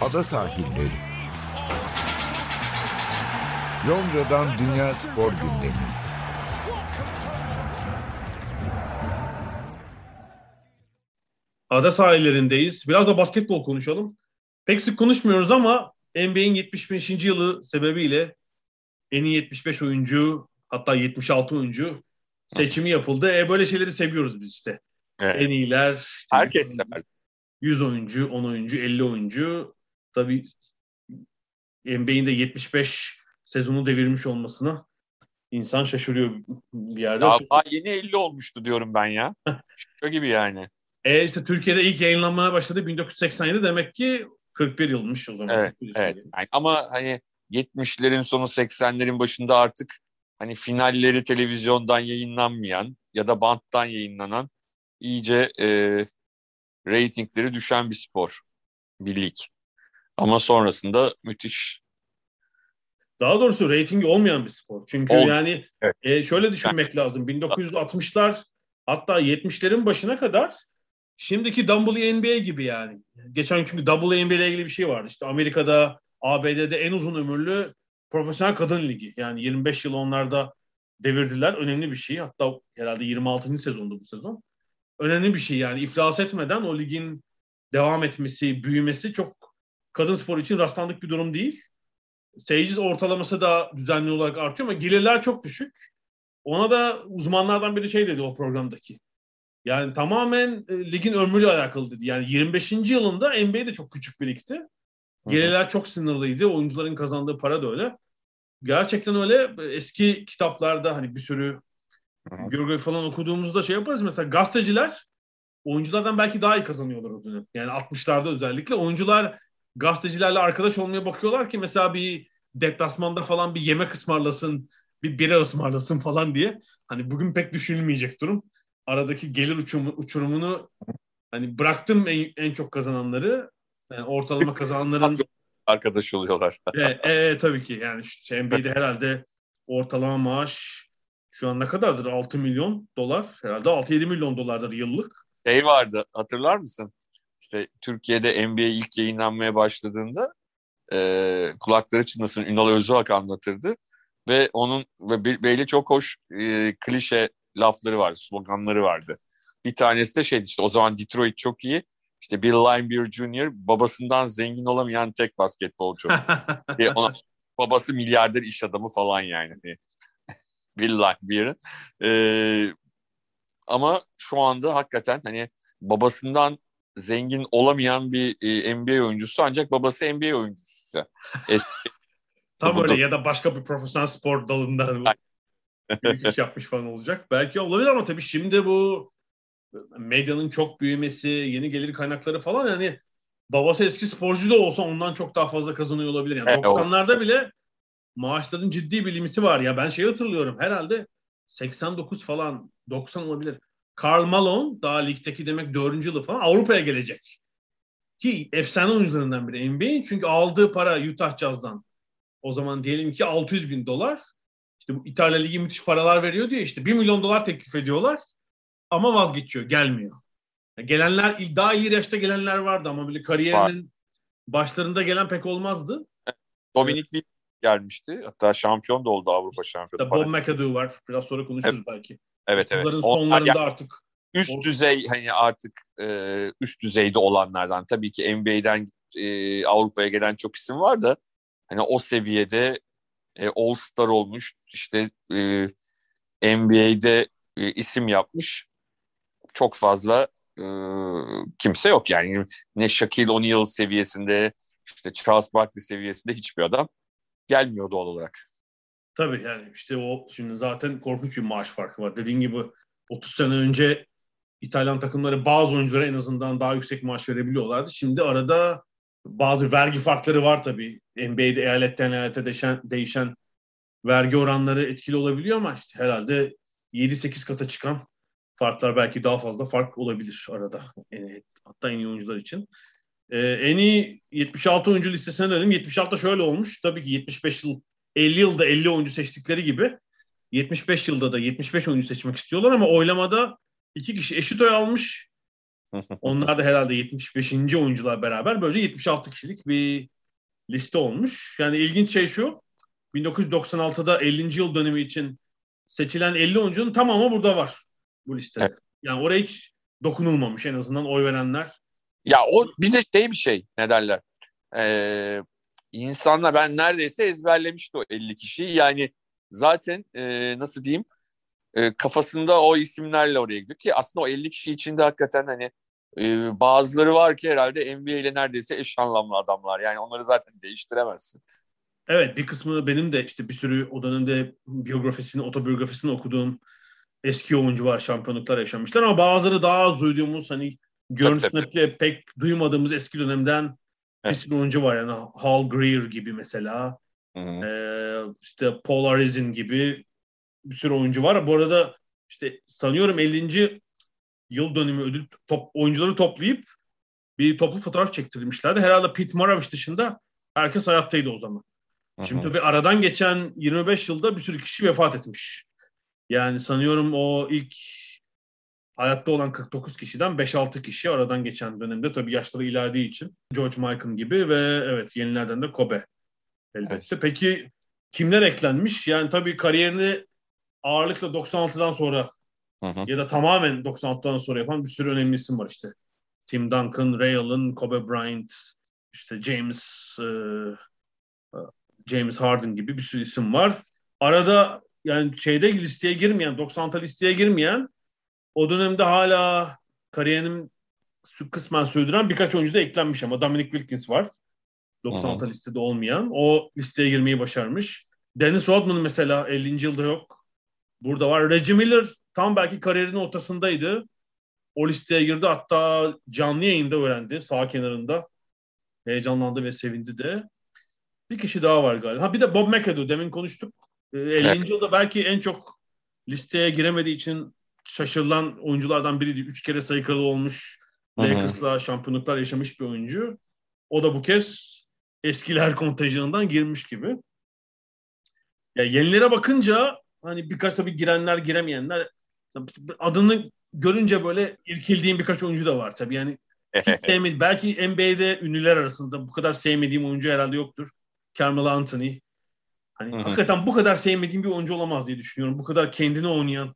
[SPEAKER 3] Ada sahilleri. Londra'dan Dünya Spor Gündemi.
[SPEAKER 1] Ada sahillerindeyiz. Biraz da basketbol konuşalım. Pek sık konuşmuyoruz ama NBA'in 75. yılı sebebiyle en iyi 75 oyuncu hatta 76 oyuncu seçimi yapıldı. E böyle şeyleri seviyoruz biz işte. Evet. En iyiler. Işte
[SPEAKER 2] Herkes sever.
[SPEAKER 1] 100 oyuncu, 10 oyuncu, 50 oyuncu. Tabii NBA'in de 75 sezonu devirmiş olmasına insan şaşırıyor bir yerde.
[SPEAKER 2] Ya, daha yeni 50 olmuştu diyorum ben ya. Şaka gibi yani.
[SPEAKER 1] E işte Türkiye'de ilk yayınlanmaya başladı 1987 demek ki 41 yılmış o zaman.
[SPEAKER 2] Evet, evet. Yani ama hani 70'lerin sonu 80'lerin başında artık hani finalleri televizyondan yayınlanmayan ya da banttan yayınlanan iyice e, reytingleri düşen bir spor, bir lig. Ama sonrasında müthiş.
[SPEAKER 1] Daha doğrusu reytingi olmayan bir spor. Çünkü Ol. yani evet. e, şöyle düşünmek yani. lazım. 1960'lar hatta 70'lerin başına kadar şimdiki WNBA gibi yani. Geçen çünkü WNBA ile ilgili bir şey vardı. İşte Amerika'da, ABD'de en uzun ömürlü profesyonel kadın ligi. Yani 25 yıl onlarda devirdiler. Önemli bir şey. Hatta herhalde 26. sezonda bu sezon önemli bir şey yani. iflas etmeden o ligin devam etmesi, büyümesi çok kadın spor için rastlandık bir durum değil. Seyirci ortalaması da düzenli olarak artıyor ama gelirler çok düşük. Ona da uzmanlardan biri şey dedi o programdaki. Yani tamamen e, ligin ömrüyle alakalı dedi. Yani 25. yılında NBA de çok küçük bir ligdi. Gelirler çok sınırlıydı. Oyuncuların kazandığı para da öyle. Gerçekten öyle. Eski kitaplarda hani bir sürü biyografi falan okuduğumuzda şey yaparız. Mesela gazeteciler oyunculardan belki daha iyi kazanıyorlar o dönem. Yani 60'larda özellikle oyuncular gazetecilerle arkadaş olmaya bakıyorlar ki mesela bir deplasmanda falan bir yemek ısmarlasın, bir bira ısmarlasın falan diye. Hani bugün pek düşünülmeyecek durum. Aradaki gelir uçurum, uçurumunu hani bıraktım en, en çok kazananları. Yani ortalama kazananların
[SPEAKER 2] arkadaş oluyorlar.
[SPEAKER 1] e, e, tabii ki yani işte NBA'de herhalde ortalama maaş şu an ne kadardır? 6 milyon dolar. Herhalde 6-7 milyon dolardır yıllık.
[SPEAKER 2] Şey vardı hatırlar mısın? İşte Türkiye'de NBA ilk yayınlanmaya başladığında e, kulakları çınlasın Ünal Özüak anlatırdı. Ve onun ve belli çok hoş e, klişe lafları vardı, sloganları vardı. Bir tanesi de şeydi işte o zaman Detroit çok iyi. İşte Bill Linebeer Jr. babasından zengin olamayan tek basketbolcu. e, ona, babası milyarder iş adamı falan yani. Bill Linebeer'in. E, ama şu anda hakikaten hani babasından zengin olamayan bir e, NBA oyuncusu ancak babası NBA oyuncusu.
[SPEAKER 1] Tam öyle ya da başka bir profesyonel spor dalında büyük iş yapmış falan olacak. Belki olabilir ama tabii şimdi bu medyanın çok büyümesi, yeni gelir kaynakları falan yani babası eski sporcu da olsa ondan çok daha fazla kazanıyor olabilir. Yani evet, 90'larda bile maaşların ciddi bir limiti var. Ya ben şey hatırlıyorum herhalde 89 falan 90 olabilir. Karl Malone daha ligdeki demek 4. yılı falan Avrupa'ya gelecek. Ki efsane oyuncularından biri NBA'in çünkü aldığı para Utah Jazz'dan o zaman diyelim ki 600 bin dolar. İşte bu İtalya Ligi müthiş paralar veriyor diye işte 1 milyon dolar teklif ediyorlar ama vazgeçiyor gelmiyor. Gelenler daha iyi yaşta gelenler vardı ama böyle kariyerinin başlarında gelen pek olmazdı.
[SPEAKER 2] Dominik evet. Gelmişti. Hatta şampiyon da oldu Avrupa şampiyonu.
[SPEAKER 1] Bob McAdoo var. Biraz sonra konuşuruz
[SPEAKER 2] evet.
[SPEAKER 1] belki.
[SPEAKER 2] Evet evet.
[SPEAKER 1] Bunların sonlarında yani, artık
[SPEAKER 2] üst or- düzey hani artık e, üst düzeyde olanlardan tabii ki NBA'den e, Avrupa'ya gelen çok isim var da hani o seviyede e, All Star olmuş işte e, NBA'de e, isim yapmış çok fazla e, kimse yok yani ne Shaquille O'Neal seviyesinde işte Charles Barkley seviyesinde hiçbir adam gelmiyor doğal olarak.
[SPEAKER 1] Tabii yani işte o şimdi zaten korkunç bir maaş farkı var. Dediğin gibi 30 sene önce İtalyan takımları bazı oyunculara en azından daha yüksek maaş verebiliyorlardı. Şimdi arada bazı vergi farkları var tabii. NBA'de eyaletten eyalete değişen, değişen vergi oranları etkili olabiliyor ama işte herhalde 7-8 kata çıkan farklar belki daha fazla fark olabilir arada. Hatta en iyi oyuncular için. Ee, en iyi 76 oyuncu listesine dönelim. 76'da şöyle olmuş. Tabii ki 75 yıl 50 yılda 50 oyuncu seçtikleri gibi 75 yılda da 75 oyuncu seçmek istiyorlar ama oylamada iki kişi eşit oy almış. Onlar da herhalde 75. oyuncular beraber böylece 76 kişilik bir liste olmuş. Yani ilginç şey şu 1996'da 50. yıl dönemi için seçilen 50 oyuncunun tamamı burada var bu listede. Evet. Yani oraya hiç dokunulmamış en azından oy verenler.
[SPEAKER 2] Ya o bir de şey bir şey ne derler. Ee, insanlar ben neredeyse ezberlemişti o 50 kişiyi. Yani zaten e, nasıl diyeyim e, kafasında o isimlerle oraya gidiyor ki aslında o 50 kişi içinde hakikaten hani e, bazıları var ki herhalde NBA ile neredeyse eş anlamlı adamlar. Yani onları zaten değiştiremezsin.
[SPEAKER 1] Evet bir kısmı benim de işte bir sürü o dönemde biyografisini, otobiyografisini okuduğum eski oyuncu var şampiyonluklar yaşamışlar ama bazıları daha az duyduğumuz hani görüntüsünde pek duymadığımız eski dönemden bir sürü oyuncu var yani Hal Greer gibi mesela. Ee, işte Paul Arizin gibi bir sürü oyuncu var. Bu arada işte sanıyorum 50. yıl dönümü ödül top, oyuncuları toplayıp bir toplu fotoğraf çektirmişlerdi. Herhalde Pete Maravich dışında herkes hayattaydı o zaman. Hı-hı. Şimdi tabii aradan geçen 25 yılda bir sürü kişi vefat etmiş. Yani sanıyorum o ilk hayatta olan 49 kişiden 5-6 kişi aradan geçen dönemde tabii yaşları ilerlediği için George Michael gibi ve evet yenilerden de Kobe elbette. Evet. Peki kimler eklenmiş? Yani tabii kariyerini ağırlıkla 96'dan sonra hı hı. ya da tamamen 96'dan sonra yapan bir sürü önemli isim var işte. Tim Duncan, Ray Allen, Kobe Bryant, işte James e, e James Harden gibi bir sürü isim var. Arada yani şeyde listeye girmeyen, 96 listeye girmeyen o dönemde hala kariyerinin kısmen sürdüren birkaç oyuncu da eklenmiş ama Dominic Wilkins var. 96 Aha. listede olmayan. O listeye girmeyi başarmış. Dennis Rodman mesela 50. yılda yok. Burada var. Reggie Miller tam belki kariyerinin ortasındaydı. O listeye girdi. Hatta canlı yayında öğrendi sağ kenarında. Heyecanlandı ve sevindi de. Bir kişi daha var galiba. Ha bir de Bob McAdoo demin konuştuk. 50. Evet. yılda belki en çok listeye giremediği için şaşırılan oyunculardan biriydi. Üç kere sayı kralı olmuş. Lakers'la şampiyonluklar yaşamış bir oyuncu. O da bu kez eskiler kontenjanından girmiş gibi. Ya yenilere bakınca hani birkaç tabii girenler giremeyenler adını görünce böyle irkildiğim birkaç oyuncu da var tabii yani hiç sevmedi. Belki NBA'de ünlüler arasında bu kadar sevmediğim oyuncu herhalde yoktur. Carmelo Anthony. Hani Hı-hı. hakikaten bu kadar sevmediğim bir oyuncu olamaz diye düşünüyorum. Bu kadar kendini oynayan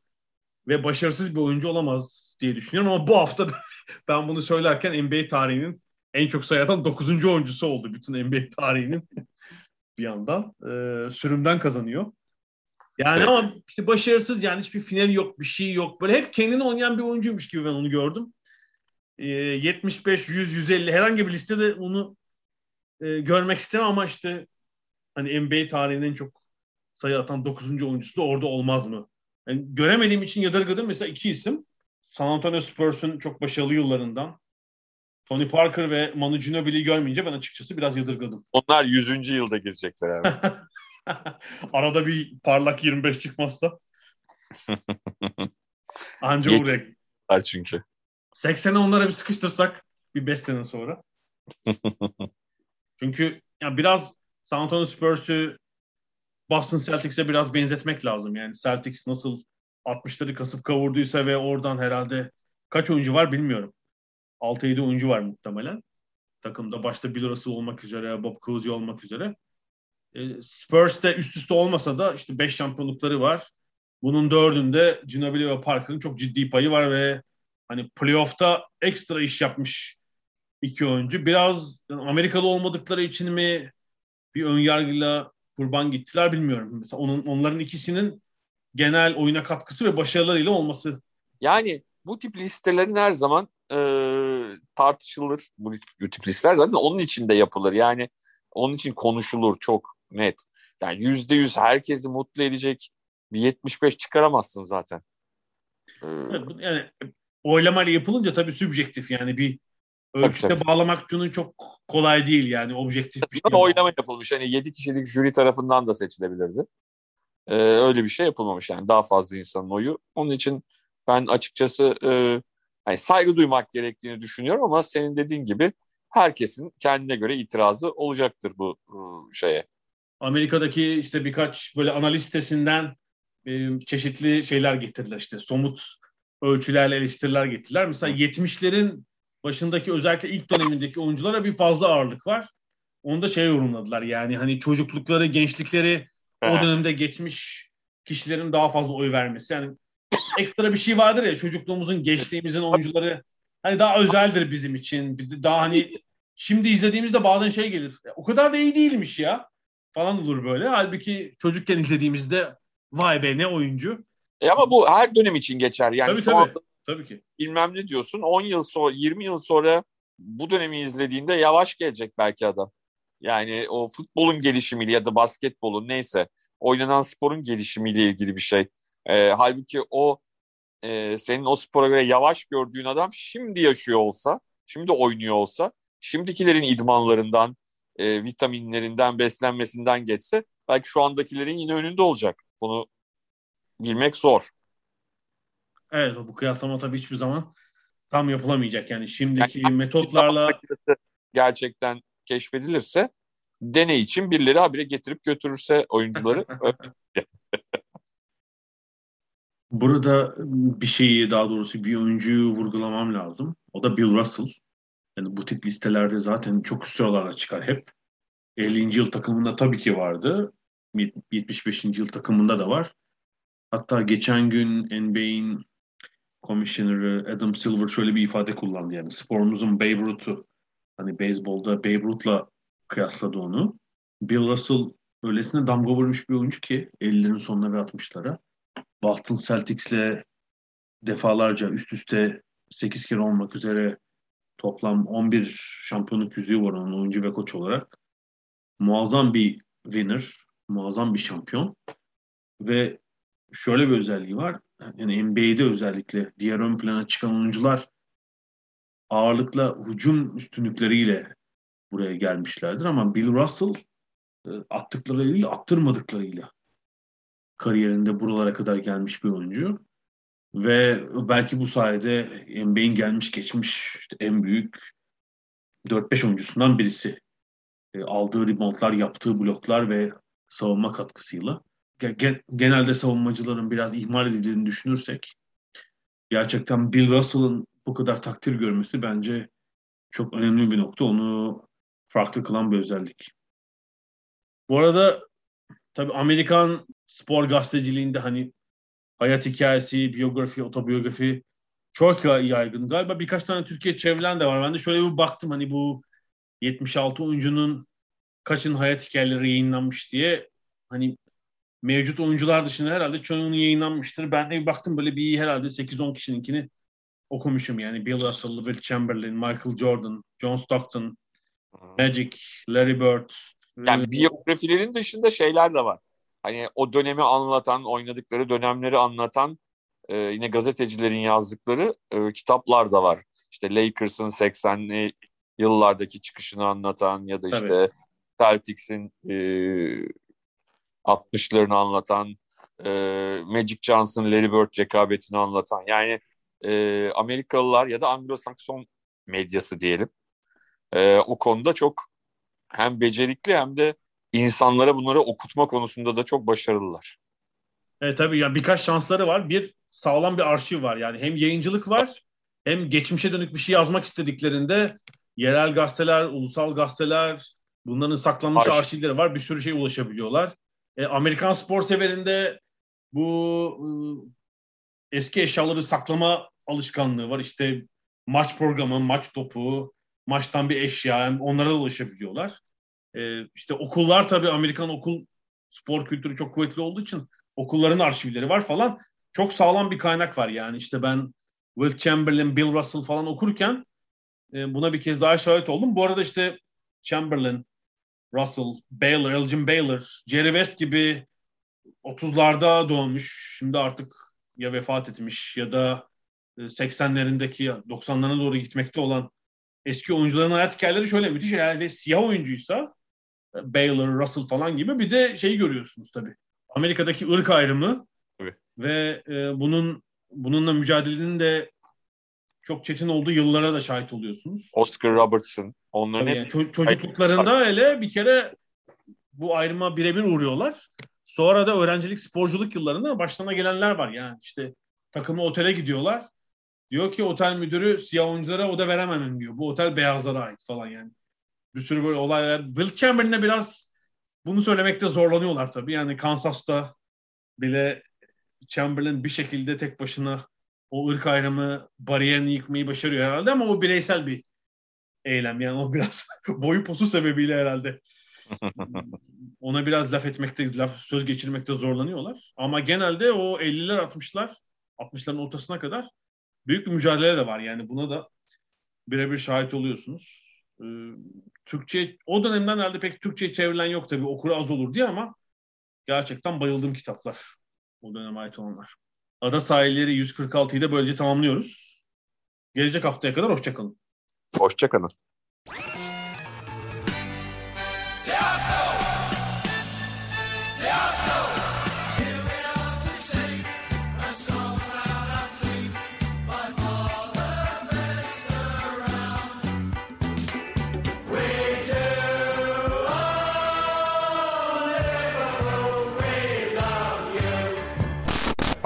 [SPEAKER 1] ve başarısız bir oyuncu olamaz diye düşünüyorum ama bu hafta ben bunu söylerken NBA tarihinin en çok sayıdan 9. oyuncusu oldu bütün NBA tarihinin bir yandan. E, sürümden kazanıyor. Yani evet. ama işte başarısız yani hiçbir final yok, bir şey yok. Böyle hep kendini oynayan bir oyuncuymuş gibi ben onu gördüm. E, 75, 100, 150 herhangi bir listede onu e, görmek istemem ama işte hani NBA tarihinin en çok sayı atan 9. oyuncusu da orada olmaz mı? Yani göremediğim için yadırgadım. Mesela iki isim. San Antonio Spurs'un çok başarılı yıllarından. Tony Parker ve Manu Ginobili'yi görmeyince ben açıkçası biraz yadırgadım.
[SPEAKER 2] Onlar 100. yılda girecekler abi.
[SPEAKER 1] Arada bir parlak 25 çıkmazsa. Anca Geç
[SPEAKER 2] buraya. çünkü.
[SPEAKER 1] 80'e onlara bir sıkıştırsak bir 5 sene sonra. çünkü ya biraz San Antonio Spurs'u Boston Celtics'e biraz benzetmek lazım. Yani Celtics nasıl 60'ları kasıp kavurduysa ve oradan herhalde kaç oyuncu var bilmiyorum. 6-7 oyuncu var muhtemelen. Takımda başta Bill Russell olmak üzere, Bob Cousy olmak üzere. E, Spurs'te üst üste olmasa da işte 5 şampiyonlukları var. Bunun dördünde Ginobili ve Parker'ın çok ciddi payı var ve hani playoff'ta ekstra iş yapmış iki oyuncu. Biraz Amerikalı olmadıkları için mi bir ön yargıyla kurban gittiler bilmiyorum. Mesela onun, onların ikisinin genel oyuna katkısı ve başarılarıyla olması.
[SPEAKER 2] Yani bu tip listelerin her zaman e, tartışılır. Bu, bu tip listeler zaten onun için de yapılır. Yani onun için konuşulur çok net. Yani yüzde yüz herkesi mutlu edecek bir 75 çıkaramazsın zaten.
[SPEAKER 1] Ee, yani oylamayla yapılınca tabii sübjektif yani bir ölçüde tabii, tabii. bağlamak bunun çok kolay değil yani objektif bir
[SPEAKER 2] şey. Oylama yapılmış. Hani 7 kişilik jüri tarafından da seçilebilirdi. Ee, öyle bir şey yapılmamış yani daha fazla insanın oyu. Onun için ben açıkçası e, yani saygı duymak gerektiğini düşünüyorum ama senin dediğin gibi herkesin kendine göre itirazı olacaktır bu e, şeye.
[SPEAKER 1] Amerika'daki işte birkaç böyle analiz sitesinden e, çeşitli şeyler getirdiler işte somut ölçülerle eleştiriler getirdiler. Mesela 70'lerin başındaki özellikle ilk dönemindeki oyunculara bir fazla ağırlık var. Onu da şey yorumladılar yani hani çocuklukları, gençlikleri o dönemde geçmiş kişilerin daha fazla oy vermesi. Yani ekstra bir şey vardır ya çocukluğumuzun, gençliğimizin oyuncuları hani daha özeldir bizim için. Daha hani şimdi izlediğimizde bazen şey gelir. O kadar da iyi değilmiş ya falan olur böyle. Halbuki çocukken izlediğimizde vay be ne oyuncu.
[SPEAKER 2] E ama bu her dönem için geçer. Yani
[SPEAKER 1] tabii, şu tabii. Anda, tabii ki.
[SPEAKER 2] Bilmem ne diyorsun 10 yıl sonra 20 yıl sonra bu dönemi izlediğinde yavaş gelecek belki adam. Yani o futbolun gelişimiyle ya da basketbolun neyse oynanan sporun gelişimiyle ilgili bir şey. E, halbuki o e, senin o spora göre yavaş gördüğün adam şimdi yaşıyor olsa, şimdi oynuyor olsa, şimdikilerin idmanlarından, e, vitaminlerinden, beslenmesinden geçse belki şu andakilerin yine önünde olacak. Bunu bilmek zor.
[SPEAKER 1] Evet bu kıyaslama tabii hiçbir zaman tam yapılamayacak. Yani şimdiki yani, metotlarla
[SPEAKER 2] gerçekten keşfedilirse deney için birileri habire getirip götürürse oyuncuları
[SPEAKER 1] Burada bir şeyi daha doğrusu bir oyuncuyu vurgulamam lazım. O da Bill Russell. Yani bu tip listelerde zaten çok üst sıralarda çıkar hep. 50. yıl takımında tabii ki vardı. 75. yıl takımında da var. Hatta geçen gün NBA'in komisyoneri Adam Silver şöyle bir ifade kullandı. Yani sporumuzun Babe Ruth'u hani beyzbolda Babe Ruth'la kıyasladı onu. Bill Russell öylesine damga vurmuş bir oyuncu ki 50'lerin sonuna ve 60'lara. Boston Celtics'le defalarca üst üste 8 kere olmak üzere toplam 11 şampiyonluk yüzüğü var onun oyuncu ve koç olarak. Muazzam bir winner, muazzam bir şampiyon. Ve şöyle bir özelliği var. Yani NBA'de özellikle diğer ön plana çıkan oyuncular ağırlıkla hücum üstünlükleriyle buraya gelmişlerdir ama Bill Russell e, attıklarıyla attırmadıklarıyla kariyerinde buralara kadar gelmiş bir oyuncu. Ve belki bu sayede NBA'in gelmiş geçmiş işte en büyük 4-5 oyuncusundan birisi. E, aldığı reboundlar, yaptığı bloklar ve savunma katkısıyla. Genelde savunmacıların biraz ihmal edildiğini düşünürsek gerçekten Bill Russell'ın bu kadar takdir görmesi bence çok önemli bir nokta. Onu farklı kılan bir özellik. Bu arada tabii Amerikan spor gazeteciliğinde hani hayat hikayesi, biyografi, otobiyografi çok yaygın. Galiba birkaç tane Türkiye çevrilen de var. Ben de şöyle bir baktım hani bu 76 oyuncunun kaçın hayat hikayeleri yayınlanmış diye. Hani mevcut oyuncular dışında herhalde çoğunun yayınlanmıştır. Ben de bir baktım böyle bir herhalde 8-10 kişininkini okumuşum. Yani Bill Russell, Will Chamberlain, Michael Jordan, John Stockton, Magic, Larry Bird.
[SPEAKER 2] Yani biyografilerin dışında şeyler de var hani o dönemi anlatan, oynadıkları dönemleri anlatan e, yine gazetecilerin yazdıkları e, kitaplar da var. İşte Lakers'ın 80'li yıllardaki çıkışını anlatan ya da işte Tabii. Celtics'in e, 60'larını anlatan, e, Magic Johnson, Larry Bird rekabetini anlatan. Yani e, Amerikalılar ya da Anglo-Sakson medyası diyelim. E, o konuda çok hem becerikli hem de insanlara bunları okutma konusunda da çok başarılılar.
[SPEAKER 1] Evet tabii ya birkaç şansları var. Bir sağlam bir arşiv var. Yani hem yayıncılık var hem geçmişe dönük bir şey yazmak istediklerinde yerel gazeteler, ulusal gazeteler bunların saklanmış Arşiv. arşivleri var. Bir sürü şey ulaşabiliyorlar. E, Amerikan spor severinde bu e, eski eşyaları saklama alışkanlığı var. İşte maç programı, maç topu, maçtan bir eşya onlara ulaşabiliyorlar. E, işte okullar tabii Amerikan okul spor kültürü çok kuvvetli olduğu için okulların arşivleri var falan. Çok sağlam bir kaynak var yani. işte ben Will Chamberlain, Bill Russell falan okurken e, buna bir kez daha şahit oldum. Bu arada işte Chamberlain, Russell, Baylor, Elgin Baylor, Jerry West gibi 30'larda doğmuş. Şimdi artık ya vefat etmiş ya da 80'lerindeki e, 90'larına doğru gitmekte olan eski oyuncuların hayat hikayeleri şöyle müthiş. Eğer siyah oyuncuysa Baylor, Russell falan gibi bir de şeyi görüyorsunuz tabii. Amerika'daki ırk ayrımı evet. ve e, bunun bununla mücadelenin de çok çetin olduğu yıllara da şahit oluyorsunuz.
[SPEAKER 2] Oscar Robertson. Onların
[SPEAKER 1] hep... yani çocukluklarında hele bir kere bu ayrıma birebir uğruyorlar. Sonra da öğrencilik, sporculuk yıllarında başlarına gelenler var. Yani işte takımı otele gidiyorlar. Diyor ki otel müdürü siyah oyunculara oda veremem diyor. Bu otel beyazlara ait falan yani bir sürü böyle olaylar. Will Chamberlain'e biraz bunu söylemekte zorlanıyorlar tabii. Yani Kansas'ta bile Chamberlain bir şekilde tek başına o ırk ayrımı bariyerini yıkmayı başarıyor herhalde ama o bireysel bir eylem. Yani o biraz boyu posu sebebiyle herhalde ona biraz laf etmekte, laf söz geçirmekte zorlanıyorlar. Ama genelde o 50'ler 60'lar 60'ların ortasına kadar büyük bir mücadele de var. Yani buna da birebir şahit oluyorsunuz. Ee, Türkçe o dönemden herhalde pek Türkçe çevrilen yok tabii okur az olur diye ama gerçekten bayıldığım kitaplar. O döneme ait olanlar. Ada sahilleri 146'yı da böylece tamamlıyoruz. Gelecek haftaya kadar hoşçakalın.
[SPEAKER 2] Hoşçakalın.